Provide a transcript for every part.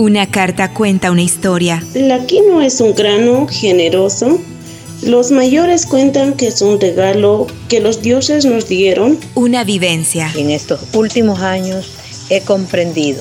Una carta cuenta una historia. La quinoa es un grano generoso. Los mayores cuentan que es un regalo que los dioses nos dieron. Una vivencia. En estos últimos años he comprendido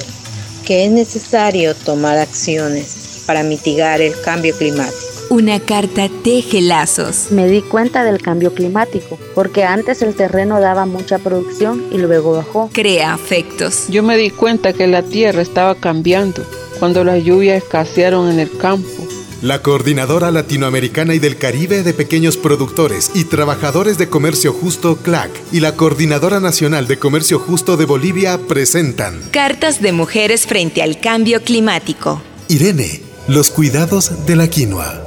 que es necesario tomar acciones para mitigar el cambio climático. Una carta teje lazos. Me di cuenta del cambio climático, porque antes el terreno daba mucha producción y luego bajó. Crea afectos. Yo me di cuenta que la tierra estaba cambiando cuando las lluvias escasearon en el campo. La Coordinadora Latinoamericana y del Caribe de Pequeños Productores y Trabajadores de Comercio Justo CLAC y la Coordinadora Nacional de Comercio Justo de Bolivia presentan Cartas de mujeres frente al cambio climático. Irene, los cuidados de la quinoa.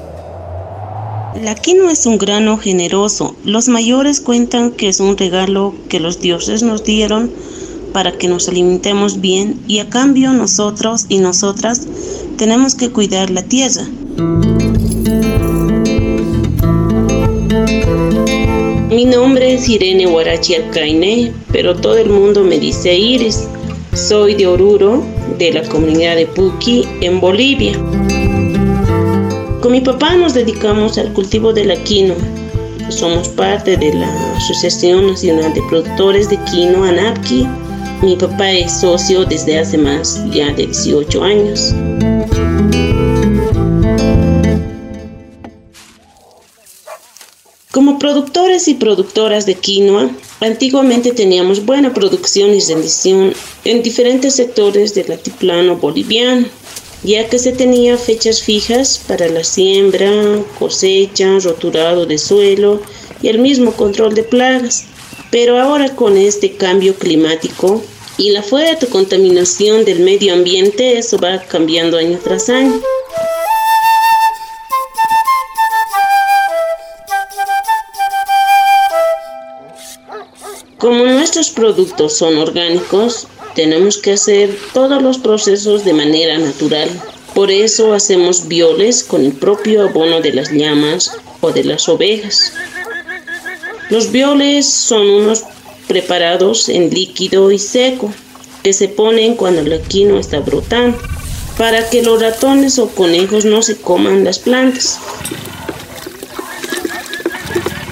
La quinoa es un grano generoso. Los mayores cuentan que es un regalo que los dioses nos dieron para que nos alimentemos bien y a cambio nosotros y nosotras tenemos que cuidar la tierra. Mi nombre es Irene Huarachi Alcaine, pero todo el mundo me dice Iris. Soy de Oruro, de la comunidad de Puqui, en Bolivia. Con mi papá nos dedicamos al cultivo de la quinoa. Somos parte de la Asociación Nacional de Productores de Quinoa, ANAPQUI. Mi papá es socio desde hace más ya de 18 años. Como productores y productoras de quinoa, antiguamente teníamos buena producción y rendición en diferentes sectores del altiplano boliviano ya que se tenía fechas fijas para la siembra, cosecha, roturado de suelo y el mismo control de plagas. Pero ahora con este cambio climático y la fuerte contaminación del medio ambiente, eso va cambiando año tras año. Como nuestros productos son orgánicos, tenemos que hacer todos los procesos de manera natural. Por eso hacemos violes con el propio abono de las llamas o de las ovejas. Los violes son unos preparados en líquido y seco que se ponen cuando la quinoa está brotando para que los ratones o conejos no se coman las plantas.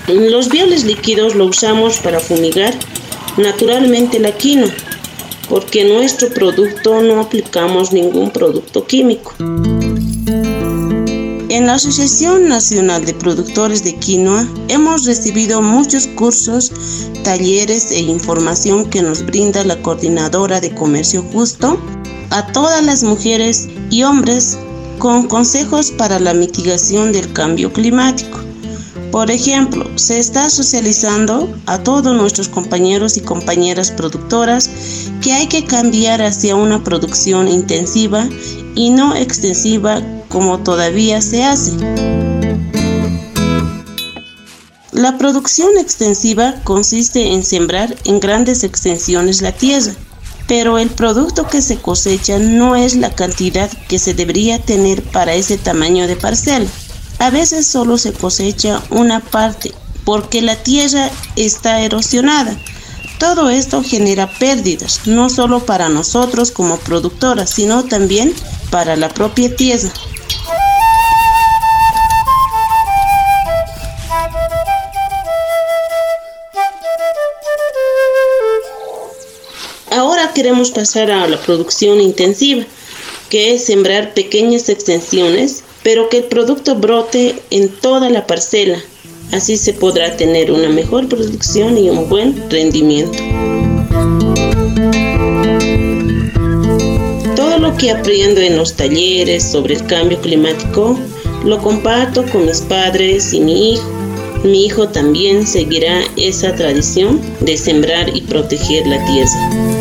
Los violes líquidos lo usamos para fumigar naturalmente la quinoa porque en nuestro producto no aplicamos ningún producto químico. En la Asociación Nacional de Productores de Quinoa hemos recibido muchos cursos, talleres e información que nos brinda la Coordinadora de Comercio Justo a todas las mujeres y hombres con consejos para la mitigación del cambio climático. Por ejemplo, se está socializando a todos nuestros compañeros y compañeras productoras que hay que cambiar hacia una producción intensiva y no extensiva como todavía se hace. La producción extensiva consiste en sembrar en grandes extensiones la tierra, pero el producto que se cosecha no es la cantidad que se debería tener para ese tamaño de parcela. A veces solo se cosecha una parte porque la tierra está erosionada. Todo esto genera pérdidas, no solo para nosotros como productoras, sino también para la propia tierra. Queremos pasar a la producción intensiva, que es sembrar pequeñas extensiones pero que el producto brote en toda la parcela. Así se podrá tener una mejor producción y un buen rendimiento. Todo lo que aprendo en los talleres sobre el cambio climático lo comparto con mis padres y mi hijo. Mi hijo también seguirá esa tradición de sembrar y proteger la tierra.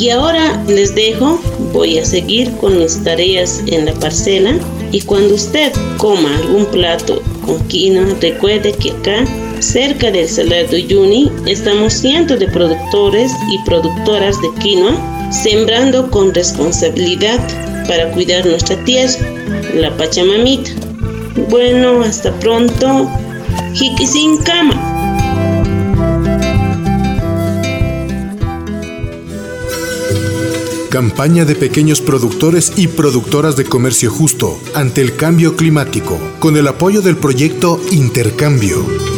Y ahora les dejo, voy a seguir con mis tareas en la parcela y cuando usted coma algún plato con quinoa, recuerde que acá, cerca del Salar de Uyuni, estamos cientos de productores y productoras de quinoa sembrando con responsabilidad para cuidar nuestra tierra, la Pachamamita. Bueno, hasta pronto. sin Campaña de pequeños productores y productoras de comercio justo ante el cambio climático, con el apoyo del proyecto Intercambio.